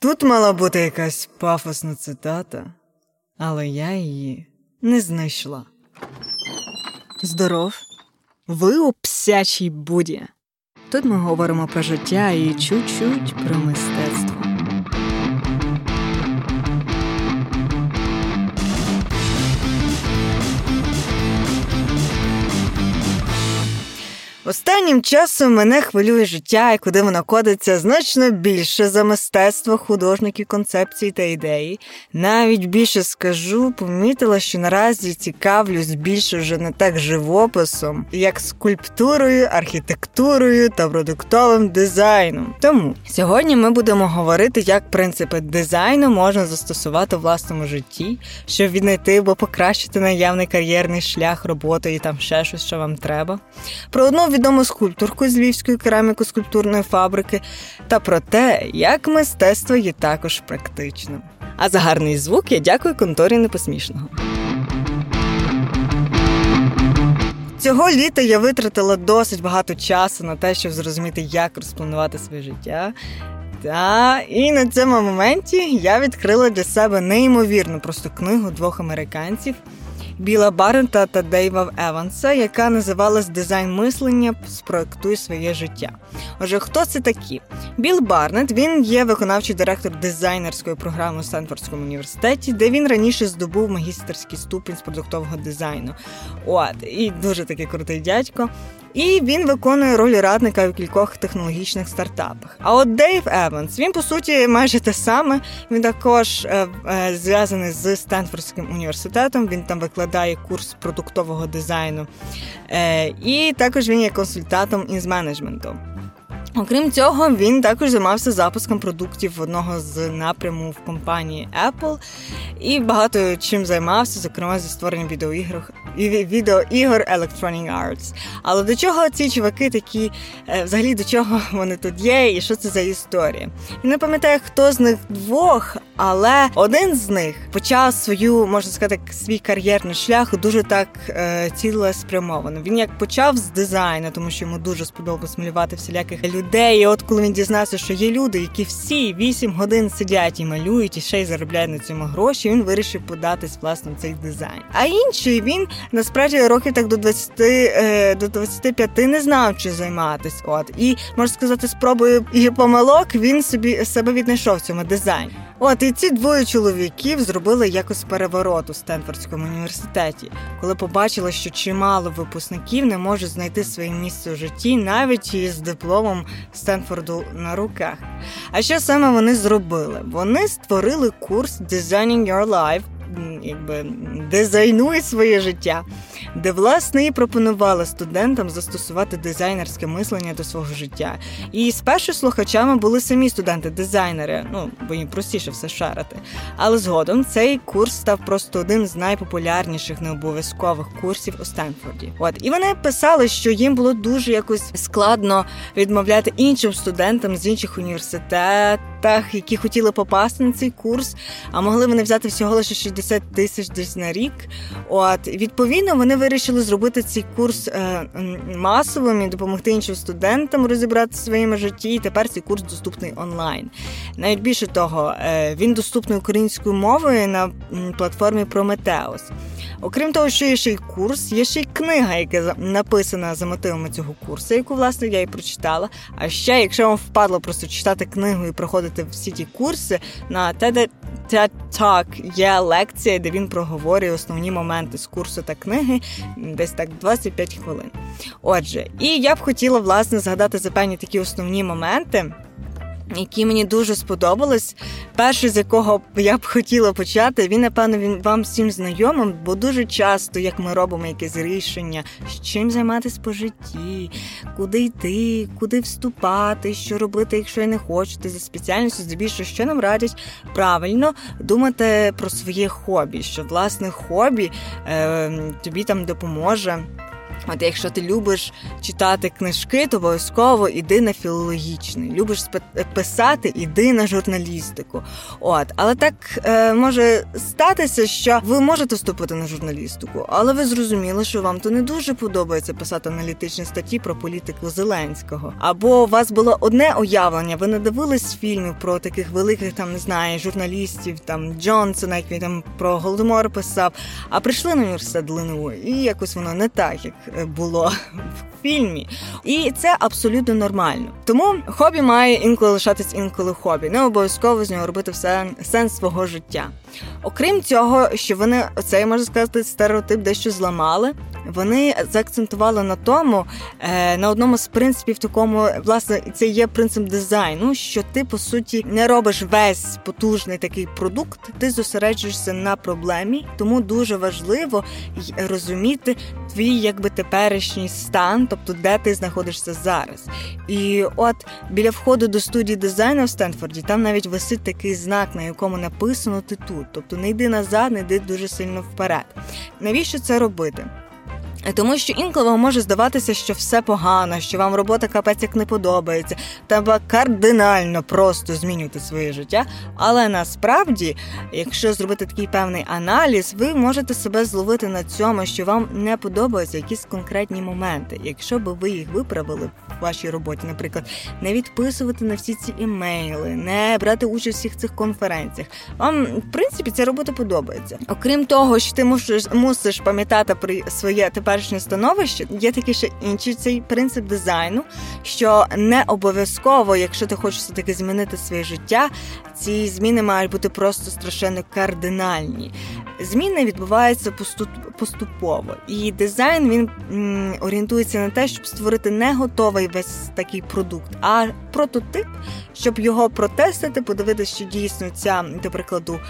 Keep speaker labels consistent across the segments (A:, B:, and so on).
A: Тут мала бути якась пафосна цитата, але я її не знайшла. Здоров, ви у псячій буді. Тут ми говоримо про життя і чуть-чуть про мистецтво. Останнім часом мене хвилює життя і куди воно кодиться значно більше за мистецтво художників, концепцій та ідеї. Навіть більше скажу, помітила, що наразі цікавлюсь більше вже не так живописом, як скульптурою, архітектурою та продуктовим дизайном. Тому сьогодні ми будемо говорити, як принципи дизайну можна застосувати в власному житті, щоб віднайти або покращити наявний кар'єрний шлях роботи і там ще щось, що вам треба. Про одну відому скульпторку з Львівської кераміко-скульптурної фабрики та про те, як мистецтво є також практичним. А за гарний звук я дякую конторі непосмішного. Цього літа я витратила досить багато часу на те, щоб зрозуміти, як розпланувати своє життя. Та і на цьому моменті я відкрила для себе неймовірну просто книгу двох американців. Біла Барента та Дейва Еванса, яка називалась Дизайн мислення спроектуй своє життя. Отже, хто це такі? Біл Барнет він є виконавчий директор дизайнерської програми у Стенфордському університеті, де він раніше здобув магістерський ступінь з продуктового дизайну. От і дуже такий крутий дядько. І він виконує роль радника у кількох технологічних стартапах. А от Дейв Еванс, він по суті майже те саме. Він також е, е, зв'язаний з Стенфордським університетом. Він там викладає курс продуктового дизайну, е, і також він є консультантом із менеджменту. Окрім цього, він також займався запуском продуктів одного з напряму в компанії Apple і багато чим займався, зокрема зі створенням відеоігр відеоігор Electronic Arts. Але до чого ці чуваки такі, е, взагалі до чого вони тут є, і що це за історія? Я не пам'ятаю, хто з них двох, але один з них почав свою, можна сказати, свій кар'єрний шлях дуже так е, цілеспрямовано. Він як почав з дизайну, тому що йому дуже сподобалось малювати всіляких людей. І От коли він дізнався, що є люди, які всі 8 годин сидять і малюють, і ще й заробляють на цьому гроші, він вирішив податись власне в цей дизайн. А інший він насправді років так до 20, е, до 25 не знав, чи займатися. От і можна сказати, спробою і помилок він собі себе віднайшов в цьому дизайні. От і ці двоє чоловіків зробили якось переворот у Стенфордському університеті, коли побачили, що чимало випускників не можуть знайти своє місце у житті навіть із дипломом Стенфорду на руках. А що саме вони зробили? Вони створили курс Designing Your Life якби дизайнує своє життя, де власне і пропонувала студентам застосувати дизайнерське мислення до свого життя. І спершу слухачами були самі студенти-дизайнери, ну бо їм простіше все шарити. Але згодом цей курс став просто один з найпопулярніших необов'язкових курсів у Стенфорді. От і вони писали, що їм було дуже якось складно відмовляти іншим студентам з інших університетах, які хотіли попасти на цей курс, а могли вони взяти всього лише 60 тисяч десь на рік. От відповідно вони вирішили зробити цей курс е, масовим і допомогти іншим студентам розібрати в своєму житті. І тепер цей курс доступний онлайн. Навіть більше того, е, він доступний українською мовою на платформі Прометеус. Окрім того, що є ще й курс, є ще й книга, яка написана за мотивами цього курсу, яку власне я і прочитала. А ще, якщо вам впадло просто читати книгу і проходити всі ті курси на TED Talk є лекція, де він проговорює основні моменти з курсу та книги, десь так 25 хвилин. Отже, і я б хотіла власне згадати за певні такі основні моменти які мені дуже сподобались. Перший, з якого я б хотіла почати, він, напевно, він вам всім знайомим, бо дуже часто, як ми робимо якесь рішення, чим займатися по житті, куди йти, куди вступати, що робити, якщо я не хочете, за спеціальністю, здебільшого, що нам радять правильно думати про своє хобі, що власне хобі е, тобі там допоможе От якщо ти любиш читати книжки, то обов'язково іди на філологічний. Любиш писати, іди на журналістику. От, але так е, може статися, що ви можете вступити на журналістику, але ви зрозуміли, що вам то не дуже подобається писати аналітичні статті про політику Зеленського. Або у вас було одне уявлення, ви не дивились фільмів про таких великих, там не знаю, журналістів, там Джонсона, як він там про голодомор писав. А прийшли на університет ЛНУ, і якось воно не так, як було в фільмі. І це абсолютно нормально. Тому хобі має інколи лишатись інколи хобі. Не обов'язково з нього робити все сенс свого життя. Окрім цього, що вони цей можна сказати стереотип дещо зламали. Вони заакцентували на тому, е, на одному з принципів такому, власне, це є принцип дизайну, що ти по суті не робиш весь потужний такий продукт, ти зосереджуєшся на проблемі, тому дуже важливо розуміти твій якби теперішній стан, тобто де ти знаходишся зараз. І от біля входу до студії дизайну в Стенфорді там навіть висить такий знак, на якому написано ти тут. Тобто не йди назад, не йди дуже сильно вперед. Навіщо це робити? Тому що інколи вам може здаватися, що все погано, що вам робота капець як не подобається, треба кардинально просто змінювати своє життя. Але насправді, якщо зробити такий певний аналіз, ви можете себе зловити на цьому, що вам не подобаються якісь конкретні моменти. Якщо би ви їх виправили в вашій роботі, наприклад, не відписувати на всі ці імейли, не брати участь у всіх цих конференціях, вам в принципі ця робота подобається. Окрім того, що ти мусиш мусиш пам'ятати про своє тепер теперішнє становище, є такий ще інший цей принцип дизайну, що не обов'язково, якщо ти хочеш все таки змінити своє життя, ці зміни мають бути просто страшенно кардинальні. Зміни відбуваються поступово, і дизайн він орієнтується на те, щоб створити не готовий весь такий продукт, а прототип, щоб його протестити, подивитися, що дійсно ця, до прикладу,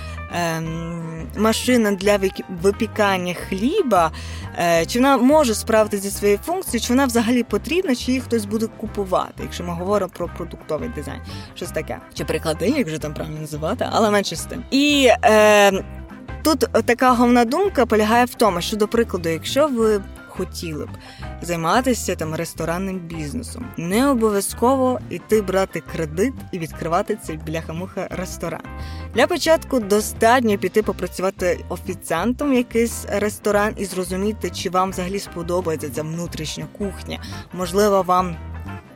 A: машина для випікання хліба, е, чи вона може справити зі своєю функцією, чи вона взагалі потрібна, чи її хтось буде купувати, якщо ми говоримо про продуктовий дизайн, щось таке, чи приклади, як же там правильно називати, але менше з тим. І е, тут така головна думка полягає в тому, що до прикладу, якщо ви хотіли б займатися там ресторанним бізнесом, не обов'язково йти брати кредит і відкривати цей бляхамуха ресторан. Для початку достатньо піти попрацювати офіціантом в якийсь ресторан і зрозуміти, чи вам взагалі сподобається ця внутрішня кухня. Можливо, вам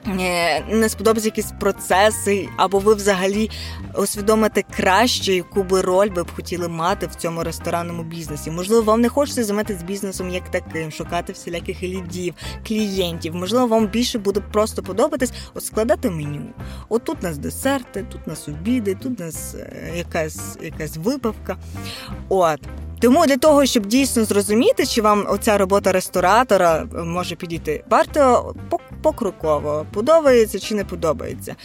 A: не сподобаються якісь процеси, або ви взагалі усвідомите краще, яку би роль би б хотіли мати в цьому ресторанному бізнесі. Можливо, вам не хочеться займатися бізнесом як таким, шукати всіляких лідів, клієнтів. Можливо, вам більше буде просто подобатись от складати меню. От тут у нас десерти, тут у нас обіди, тут у нас е, якась якась випивка. От. Тому для того, щоб дійсно зрозуміти, чи вам оця робота ресторатора може підійти, варто покроково подобається чи не подобається.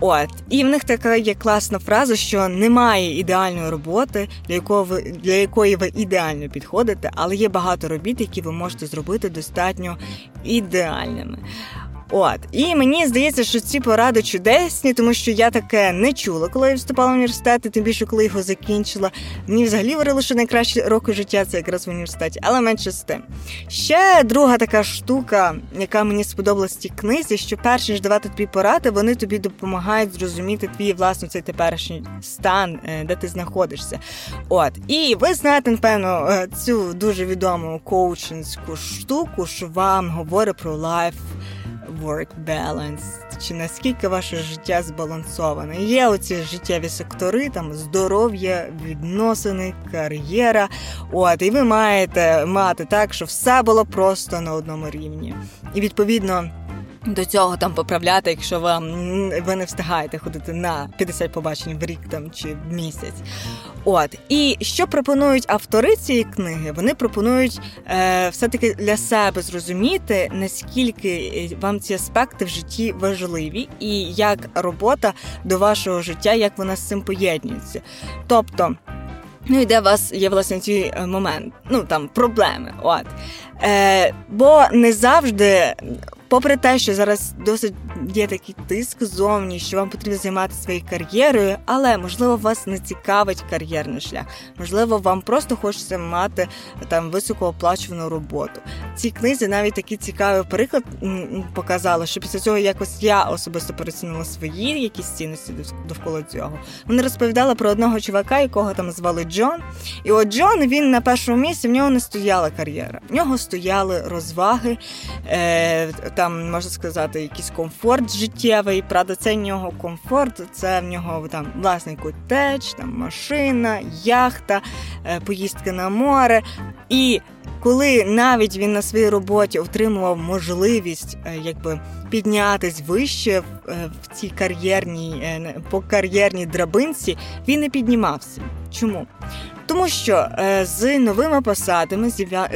A: От і в них така є класна фраза, що немає ідеальної роботи, для якої ви для якої ви ідеально підходите, але є багато робіт, які ви можете зробити достатньо ідеальними. От і мені здається, що ці поради чудесні, тому що я таке не чула, коли я вступала в університет, і тим більше, коли його закінчила. Мені взагалі говорили, що найкращі роки життя це якраз в університеті, але менше з тим. Ще друга така штука, яка мені сподобалась в цій книзі, що перш ніж давати тобі поради, вони тобі допомагають зрозуміти твій власне цей теперішній стан, е, де ти знаходишся. От і ви знаєте, напевно, е, цю дуже відому коучинську штуку, що вам говорить про life work balance, чи наскільки ваше життя збалансоване. Є оці життєві сектори, там здоров'я, відносини, кар'єра. От, і ви маєте мати так, щоб все було просто на одному рівні. І відповідно. До цього там поправляти, якщо вам ви не встигаєте ходити на 50 побачень в рік там чи в місяць. От і що пропонують автори цієї книги? Вони пропонують е, все-таки для себе зрозуміти, наскільки е, вам ці аспекти в житті важливі, і як робота до вашого життя, як вона з цим поєднується. Тобто. Ну і де у вас є власне цей момент, ну там проблеми. От Е, Бо не завжди попри те, що зараз досить є такий тиск зовні, що вам потрібно займатися своєю кар'єрою, але можливо вас не цікавить кар'єрний шлях. Можливо, вам просто хочеться мати там високооплачувану роботу. Ці книзі навіть такий цікавий приклад показали, що після цього якось я особисто перецінила свої якісь цінності довкола цього. Вони розповідали про одного чувака, якого там звали Джон. І от Джон він на першому місці в нього не стояла кар'єра, в нього стояли розваги. Е, там можна сказати, якийсь комфорт життєвий. Правда, це в нього комфорт, це в нього там власний котеч, там машина, яхта, е, поїздки на море. І коли навіть він на своїй роботі отримував можливість е, якби піднятись вище в е, цій кар'єрній по кар'єрній драбинці, він не піднімався. Чому? Тому що е, з новими посадами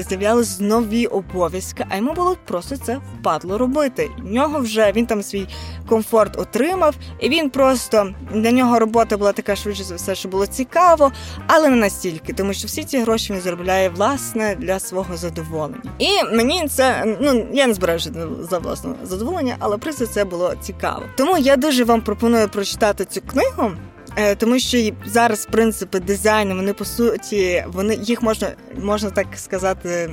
A: з'являлись нові обов'язки, а йому було просто це впадло робити. В нього вже він там свій комфорт отримав, і він просто для нього робота була така швидше за все, що було цікаво, але не настільки, тому що всі ці гроші він заробляє власне для свого задоволення. І мені це ну я не збираю за власне задоволення, але просто це було цікаво. Тому я дуже вам пропоную прочитати цю книгу. Е, тому що зараз принципи дизайну, вони по суті, вони їх можна можна так сказати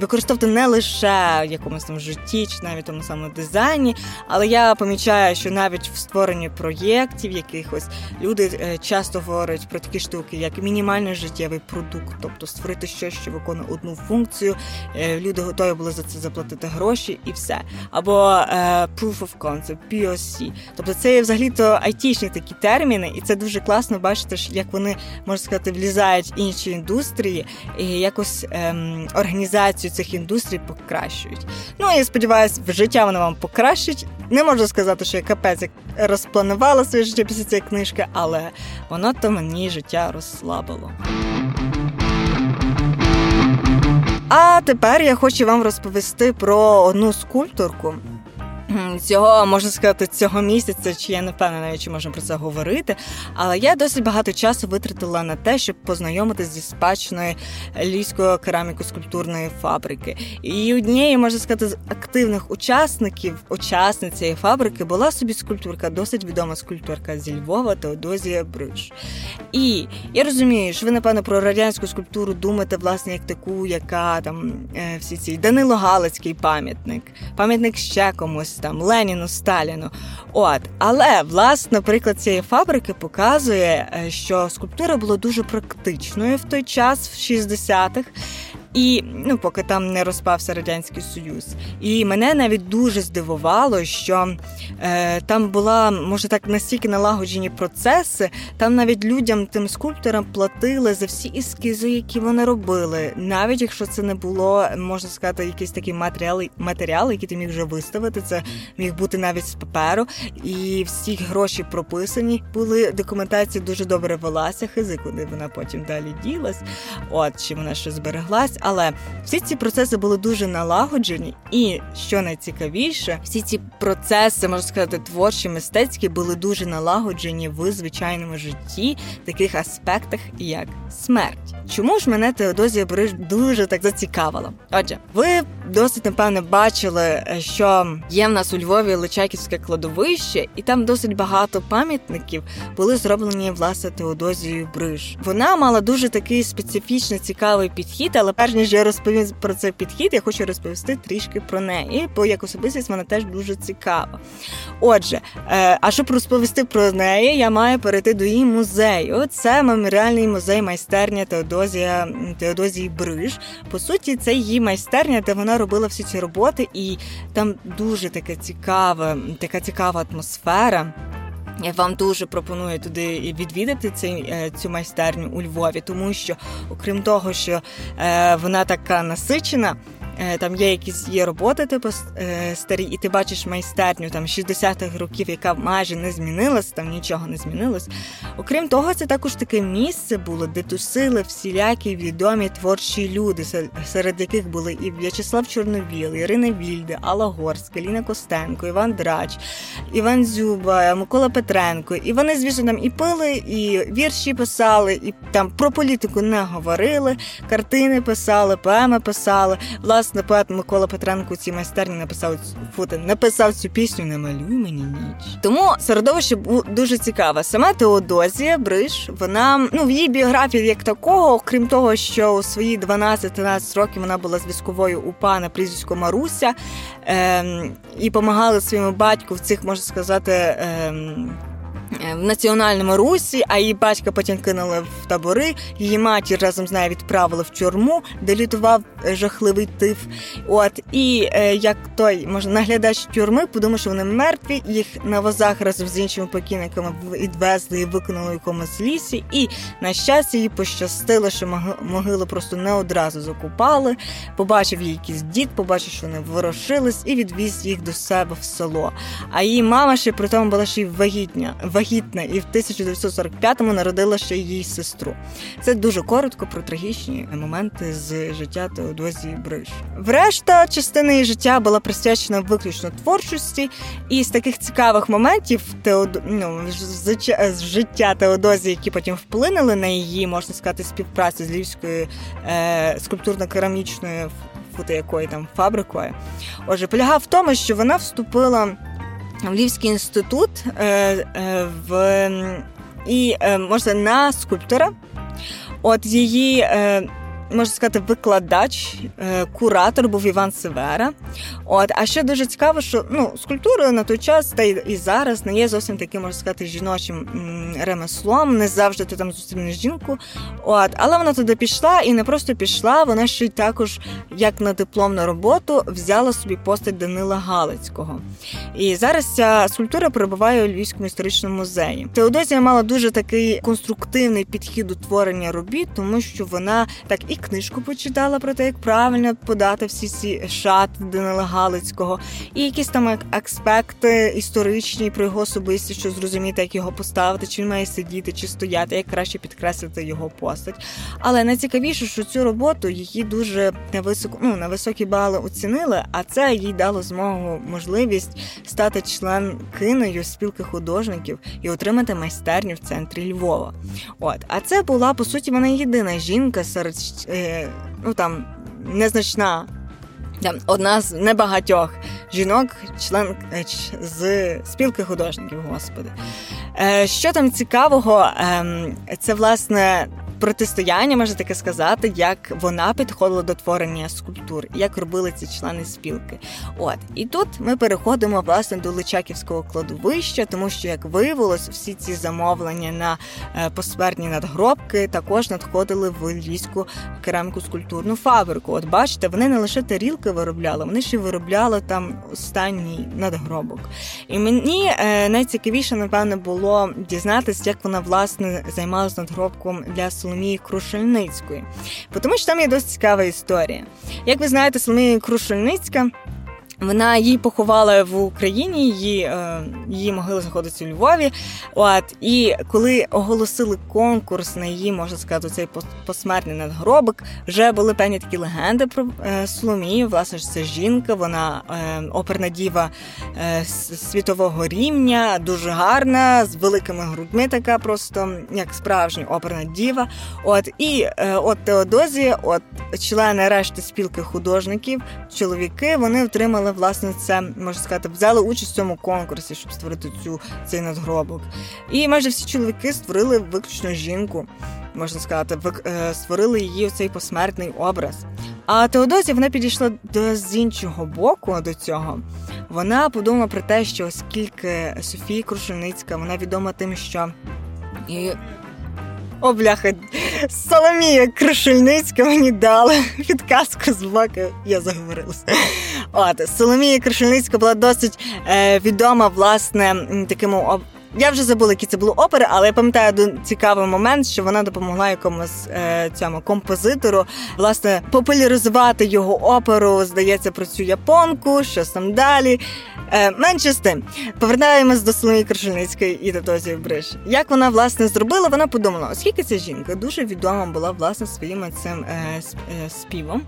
A: використовувати не лише в якомусь там житті, чи навіть тому самому дизайні. Але я помічаю, що навіть в створенні проєктів якихось люди е, часто говорять про такі штуки, як мінімальний життєвий продукт, тобто створити щось, що виконує одну функцію. Е, люди готові були за це заплатити гроші і все. Або proof of concept, POC. Тобто це є взагалі то айтішні такі терміни, і це дуже класно бачити, як вони можна сказати влізають в інші індустрії і якось ем, організацію цих індустрій покращують. Ну і сподіваюся, в життя вони вам покращать. Не можу сказати, що я капець розпланувала своє життя після цієї книжки, але воно то мені життя розслабило. А тепер я хочу вам розповісти про одну скульпторку цього можна сказати цього місяця, чи я не впевнена, чи можна про це говорити. Але я досить багато часу витратила на те, щоб познайомитися зі спадщиною львівської кераміко-скульптурної фабрики. І однією можна сказати з активних учасників, учасниць цієї фабрики була собі скульптурка, досить відома скульпторка зі Львова Теодозія Бриш. І я розумію, що ви напевно про радянську скульптуру думаєте, власне, як таку, яка там е, всі ці Данило Галицький пам'ятник, пам'ятник ще комусь там Леніну, Сталіну. От, але власне приклад цієї фабрики показує, е, що скульптура була дуже практичною в той час, в 60-х. І ну, поки там не розпався радянський союз, і мене навіть дуже здивувало, що е, там була може так настільки налагоджені процеси. Там навіть людям, тим скульпторам, платили за всі ескізи, які вони робили, навіть якщо це не було, можна сказати, якісь такі матеріали, матеріали, які ти міг вже виставити. Це міг бути навіть з паперу, і всі гроші прописані були. Документація дуже добре велася, хизи, куди вона потім далі ділась. От чи вона ще збереглась. Але всі ці процеси були дуже налагоджені, і що найцікавіше, всі ці процеси, можна сказати, творчі, мистецькі, були дуже налагоджені в звичайному житті, таких аспектах, як смерть. Чому ж мене Теодозія Бориш дуже так зацікавила? Отже, ви досить напевне бачили, що є в нас у Львові Личаківське кладовище, і там досить багато пам'ятників були зроблені власне Теодозією Бриж. Вона мала дуже такий специфічний цікавий підхід, але перш ніж я розповім про цей підхід, я хочу розповісти трішки про неї, бо як особистість вона теж дуже цікава. Отже, е, а щоб розповісти про неї, я маю перейти до її музею. Це меморіальний музей майстерня Теодозія Теодозії Бриж. По суті, це її майстерня, де вона робила всі ці роботи, і там дуже таке цікаве, така цікава атмосфера. Я вам дуже пропоную туди відвідати цей, е, цю майстерню у Львові, тому що, окрім того, що е, вона така насичена, Е, там є якісь є роботи, типу е, старі, і ти бачиш майстерню там 60-х років, яка майже не змінилась, там нічого не змінилось. Окрім того, це також таке місце було, де тусили всілякі відомі творчі люди, серед яких були і В'ячеслав Чорновіл, Ірина Вільде, Алла Горська, Ліна Костенко, Іван Драч, Іван Зюба, Микола Петренко. І вони, звісно, там і пили, і вірші писали, і там про політику не говорили, картини писали, поеми писали. Власне, власне поет Микола Петренко у цій майстерні написав фути, написав цю пісню Не малюй мені ніч. Тому середовище дуже цікаве. Сама Теодозія Бриш, вона ну в її біографії як такого, крім того, що у свої 12-13 років вона була зв'язковою УПА на прізвисько Маруся е, і допомагала своєму батьку в цих можна сказати. Е, в національному русі, а її батька потім кинули в табори. Її матір разом з нею відправили в тюрму, де лютував е, жахливий тиф. От і е, як той може наглядач тюрми, подумав, що вони мертві. Їх на возах разом з іншими покійниками відвезли і викинули в якомусь лісі. І на щастя, їй пощастило, що могили просто не одразу закупали. Побачив її якийсь дід, побачив, що вони ворушились, і відвіз їх до себе в село. А її мама ще при тому була ще й вагітня вагітна і в 1945-му народила ще її сестру. Це дуже коротко про трагічні моменти з життя Теодозії Бриш. Врешта частина її життя була присвячена виключно творчості, і з таких цікавих моментів Теод... ну, з життя Теодозії, які потім вплинули на її, можна сказати, співпрацю з Львівською е... скульптурно-керамічною фото якої там фабрикою. Отже, полягав в тому, що вона вступила в Львівський інститут е, е, в і е, можна на скульптора. От її можна сказати, викладач, е, куратор був Іван Севера. От, а ще дуже цікаво, що ну, скульптура на той час та і зараз не є зовсім таким, можна сказати, жіночим ремеслом. Не завжди ти там зустрінеш жінку. От, але вона туди пішла і не просто пішла, вона ще й також, як на дипломну роботу, взяла собі постать Данила Галицького. І зараз ця скульптура перебуває у Львівському історичному музеї. Теодозія мала дуже такий конструктивний підхід до творення робіт, тому що вона так і книжку почитала про те, як правильно подати всі ці шати Данила Галицького, і якісь там аспекти історичні про його особисті, що зрозуміти, як його поставити, чи він має сидіти, чи стояти, як краще підкреслити його постать. Але найцікавіше, що цю роботу її дуже на високо, ну, на високі бали оцінили, а це їй дало змогу можливість стати членкиною спілки художників і отримати майстерню в центрі Львова. От, а це була по суті вона єдина жінка серед ну там незначна. Одна з небагатьох жінок, член е, з спілки художників, господи. Е, що там цікавого, ем, це власне протистояння, можна таке сказати, як вона підходила до творення скульптур, як робили ці члени спілки. От і тут ми переходимо власне до Личаківського кладовища, тому що, як виявилось, всі ці замовлення на е, посмертні надгробки також надходили в львівську кераміку скульптурну фабрику. От бачите, вони не лише тарілки виробляли, вони ще виробляли там останній надгробок. І мені е, найцікавіше, напевне, було дізнатися, як вона власне займалася надгробком для Соломії Крушельницької. Тому що там є досить цікава історія. Як ви знаєте, Соломія Крушельницька вона її поховала в Україні, її е, її могила знаходиться у Львові. От і коли оголосили конкурс на її, можна сказати, цей посмертний надгробок, вже були певні такі легенди про е, Соломію. Власне ж це жінка, вона е, оперна діва світового рівня, дуже гарна, з великими грудьми, така просто як справжня оперна діва. От і от Теодозія, от члени решти спілки художників, чоловіки, вони отримали але власне це можна сказати, взяли участь в цьому конкурсі, щоб створити цю цей надгробок. І майже всі чоловіки створили виключно жінку, можна сказати, е, створили її цей посмертний образ. А Теодозія вона підійшла до з іншого боку до цього. Вона подумала про те, що оскільки Софія Крушельницька, вона відома тим, що і о, бляха, Соломія Крушельницька мені дала підказку з боку, я заговорилася. От, Соломія Крушельницька була досить е, відома, власне, таким я вже забула, які це були опери, але я пам'ятаю цікавий момент, що вона допомогла якомусь е, цьому композитору власне популяризувати його оперу. Здається, про цю японку, щось там далі. Е, Менше з тим, повертаємось до Соломії Крушельницької і Татозі Бриш. Як вона власне зробила? Вона подумала, оскільки ця жінка дуже відома була власне своїм цим е, е, співом.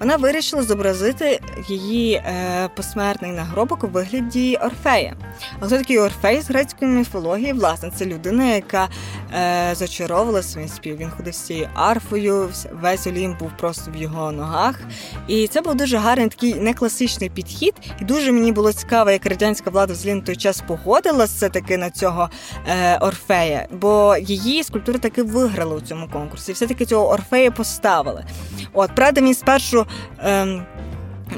A: Вона вирішила зобразити її е, посмертний нагробок у вигляді Орфея. А хто такий Орфей з грецької міфології. Власне, це людина, яка е, зачаровувала своїм спів. Він ходив з цією арфою, весь Олімп був просто в його ногах. І це був дуже гарний такий некласичний підхід. І дуже мені було цікаво, як радянська влада взагалі на той час погодилася таки на цього е, Орфея, бо її скульптура таки виграла у цьому конкурсі. Все таки цього Орфея поставили. От правда, він спершу. Е,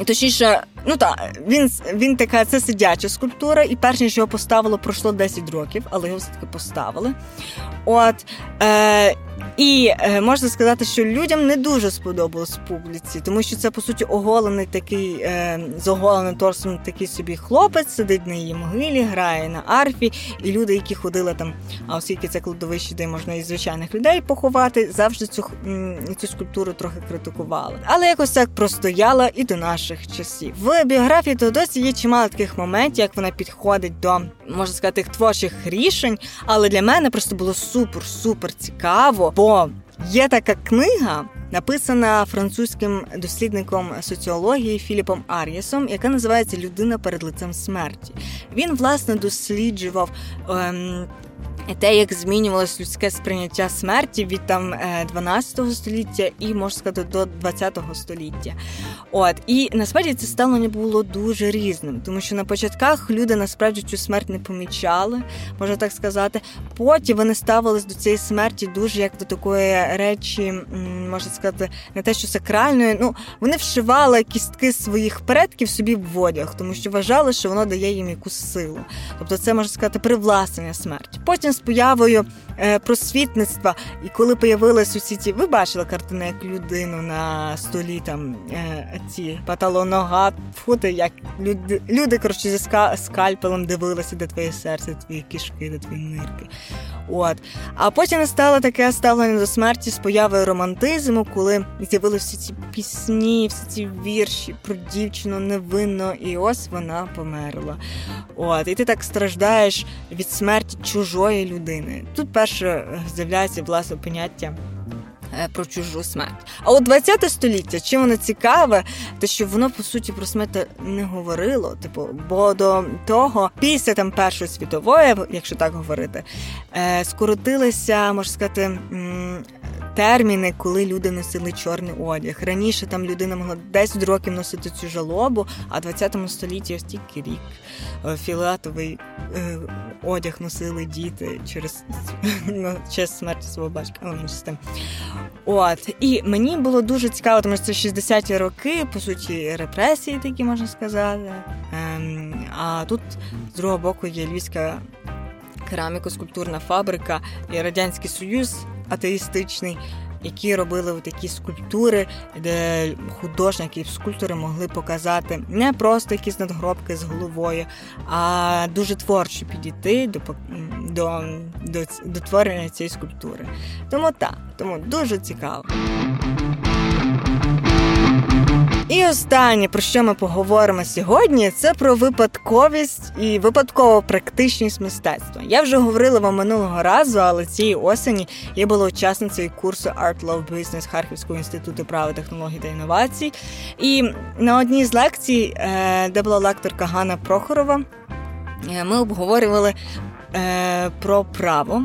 A: Точніше, ну так, він він така, це сидяча скульптура, і перш ніж його поставило, пройшло 10 років, але його все-таки поставили. От, е, І е, можна сказати, що людям не дуже сподобалось публіці, тому що це, по суті, оголений такий, е, з оголеним торсом такий собі хлопець, сидить на її могилі, грає на арфі, і люди, які ходили там, а оскільки це кладовище, де можна і звичайних людей поховати, завжди цю цю скульптуру трохи критикували. Але якось так простояла і до наших часів. В біографії Теодосі є чимало таких моментів, як вона підходить до, можна сказати, творчих рішень. Але для мене просто було супер-супер цікаво, бо є така книга. Написана французьким дослідником соціології Філіпом Ар'єсом, яка називається Людина перед лицем смерті. Він власне досліджував ем, те, як змінювалось людське сприйняття смерті від там 12 е, століття і можна сказати до 20 століття. От і насправді це ставлення було дуже різним, тому що на початках люди насправді цю смерть не помічали, можна так сказати. Потім вони ставились до цієї смерті дуже як до такої речі, можна сказати, не те, що сакральної. Ну вони вшивали кістки своїх предків собі в одяг, тому що вважали, що воно дає їм якусь силу. Тобто, це можна сказати привласнення смерті. Потім з появою просвітництва, і коли появились усі ці, ви бачили картини як людину на столі, там е, ці паталонога, фути, як люди, люди коротше, зі скальпелем дивилися, де твоє серце, твої кишки, де твої нирки. От. А потім настало таке ставлення до смерті з появою романтизму, коли з'явилися всі ці пісні, всі ці вірші про дівчину невинно, і ось вона померла. От. І ти так страждаєш від смерті чужої людини. Тут перше з'являється власне поняття. Е, про чужу смерть. А от 20 століття, чим воно цікаве, те, що воно по суті про смерть не говорило. Типу, бо до того, після там Першої світової, якщо так говорити, е, скоротилися, можна сказати, терміни, коли люди носили чорний одяг. Раніше там людина могла 10 років носити цю жалобу, а в 20 столітті ось тільки рік е, філатовий одяг носили діти через ну, через смерті свого батька. От і мені було дуже цікаво, тому що це 60-ті роки, по суті, репресії, такі можна сказати. Ем, А тут з другого боку є львівська кераміко-скульптурна фабрика і радянський союз атеїстичний, які робили такі скульптури, де художники і скульптори могли показати не просто якісь надгробки з головою, а дуже творчо підійти до до, до, до творення цієї скульптури. Тому так, тому дуже цікаво. І останнє, про що ми поговоримо сьогодні, це про випадковість і випадково практичність мистецтва. Я вже говорила вам минулого разу, але цієї осені я була учасницею курсу Art Love Business Харківського інституту права, технологій та інновацій. І на одній з лекцій, е, де була лекторка Ганна Прохорова, е, ми обговорювали е, про право.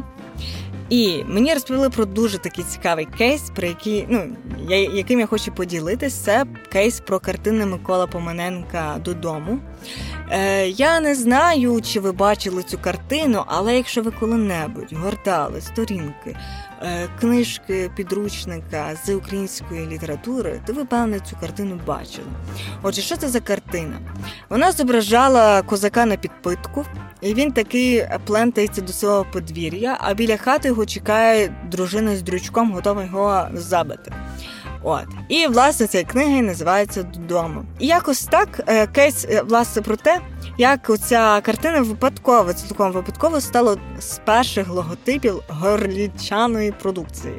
A: І мені розповіли про дуже такий цікавий кейс, про який ну я яким я хочу поділитися. Це кейс про картини Микола Поманенка додому. Е, Я не знаю, чи ви бачили цю картину, але якщо ви коли-небудь гортали сторінки книжки підручника з української літератури, то ви, певне, цю картину бачили. Отже, що це за картина? Вона зображала козака на підпитку, і він такий плентається до свого подвір'я, а біля хати його чекає дружина з дрючком, готова його забити. От і власне ця книга називається Додому. І якось так е, кейс е, власне про те, як оця картина випадково цілком випадково стала з перших логотипів горлічаної продукції.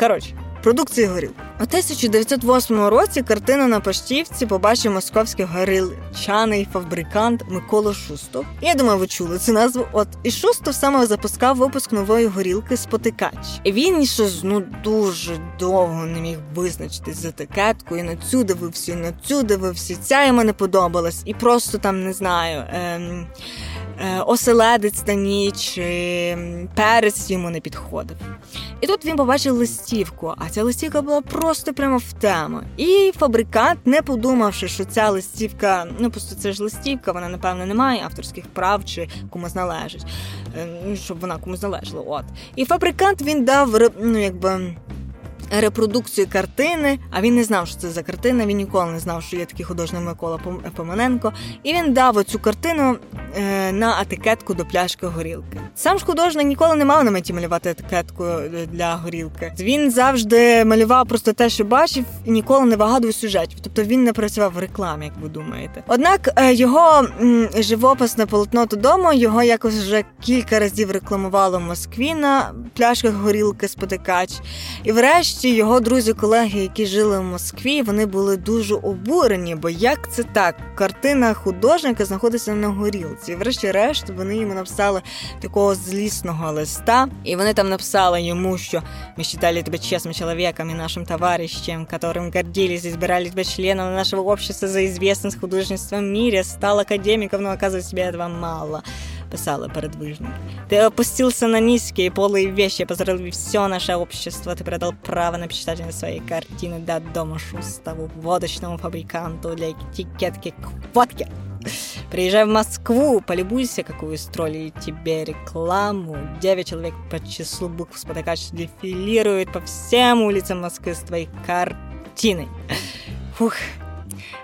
A: Коротше, продукції горіл. У 1908 році картину на Паштівці побачив московський горілчаний фабрикант Микола Шустов. Я думаю, ви чули цю назву. От і Шустов саме запускав випуск нової горілки Спотикач. І він щось ну дуже довго не міг визначитись з етикеткою. На цю дивився, на цю дивився. Ця йому не подобалась, і просто там не знаю. Ем... е, оселедець на ніч, перець йому не підходив. І тут він побачив листівку, а ця листівка була просто прямо в тему. І фабрикант, не подумавши, що ця листівка, ну просто це ж листівка, вона, напевно, не має авторських прав чи комусь належить, е, ну, щоб вона комусь належала. От. І фабрикант він дав ну, якби репродукцію картини, а він не знав, що це за картина. Він ніколи не знав, що є такий художник Микола Поманенко. І він дав оцю картину е, на етикетку до пляшки горілки. Сам ж художник ніколи не мав на меті малювати етикетку е, для горілки. Він завжди малював просто те, що бачив, і ніколи не вигадував сюжетів. Тобто він не працював в рекламі, як ви думаєте. Однак е, його живописне полотно додому його якось вже кілька разів рекламувало в Москві на пляшках горілки спотикач. І врешті. Нарешті його друзі-колеги, які жили в Москві, вони були дуже обурені, бо як це так? Картина художника знаходиться на горілці. І Врешті-решт вони йому написали такого злісного листа, і вони там написали йому, що ми вважали тебе чесним чоловіком і нашим товарищем, которым гордились і збирали тебе членом нашого общества за известность в художественном мире, стал академиком, но оказывается, себе этого мало писали передвижники. Ты опустился на низкие полые вещи, поздравил все наше общество, ты продал право на печатание своей картины до дома шустову, водочному фабриканту для этикетки водки. Приезжай в Москву, полюбуйся, какую строили тебе рекламу. Девять человек по числу букв спотыкач дефилируют по всем улицам Москвы с твоей картиной. Фух.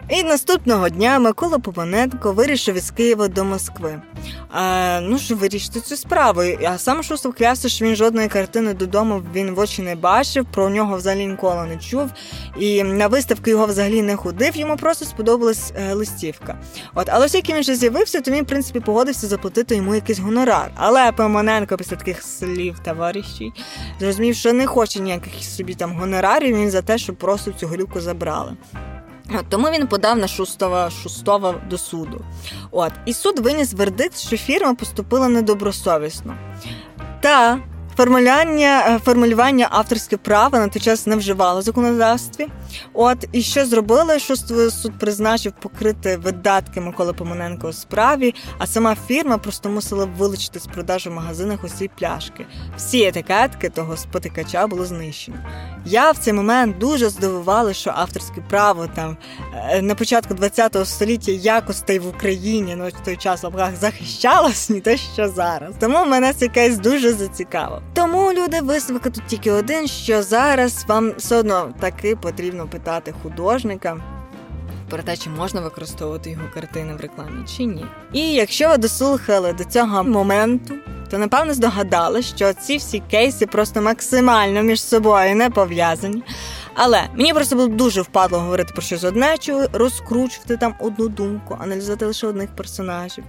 A: І наступного дня Микола Попоненко вирішив із Києва до Москви. А, Ну що вирішити цю справу. А сам Шустов клясти, що він жодної картини додому він в очі не бачив, про нього взагалі ніколи не чув. І на виставки його взагалі не ходив. Йому просто сподобалась е, листівка. От, але оскільки він вже з'явився, то він в принципі погодився заплатити йому якийсь гонорар. Але Помоненко після таких слів товариші зрозумів, що не хоче ніяких собі там гонорарів. Він за те, щоб просто цю горілку забрали. Тому він подав на Шустова Шустова до суду. От і суд виніс вердикт, що фірма поступила недобросовісно. Та формулювання е, формулювання право на той час не вживало в законодавстві. От і що зробили, що суд призначив покрити видатки Миколи Помоненко у справі, а сама фірма просто мусила вилучити з продажу в магазинах усі пляшки. Всі етикетки того спотикача було знищено. Я в цей момент дуже здивувала, що авторське право там е, на початку ХХ століття якось та й в Україні ну, в той час лапках захищалось, не те, що зараз. Тому мене цей кейс дуже зацікавив. Тому люди висновок тут тільки один, що зараз вам все одно таки потрібно питати художника. Про те, чи можна використовувати його картини в рекламі чи ні. І якщо ви дослухали до цього моменту, то напевно здогадали, що ці всі кейси просто максимально між собою не пов'язані. Але мені просто було дуже впадло говорити про щось одне, чи розкручувати там одну думку, аналізувати лише одних персонажів.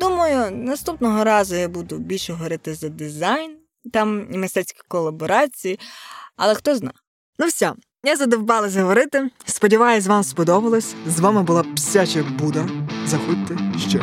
A: Думаю, наступного разу я буду більше говорити за дизайн, там і мистецькі колаборації, але хто знає. Ну все, я задовбалась говорити. Сподіваюсь, вам сподобалось. З вами була Псяча Буда. Заходьте ще.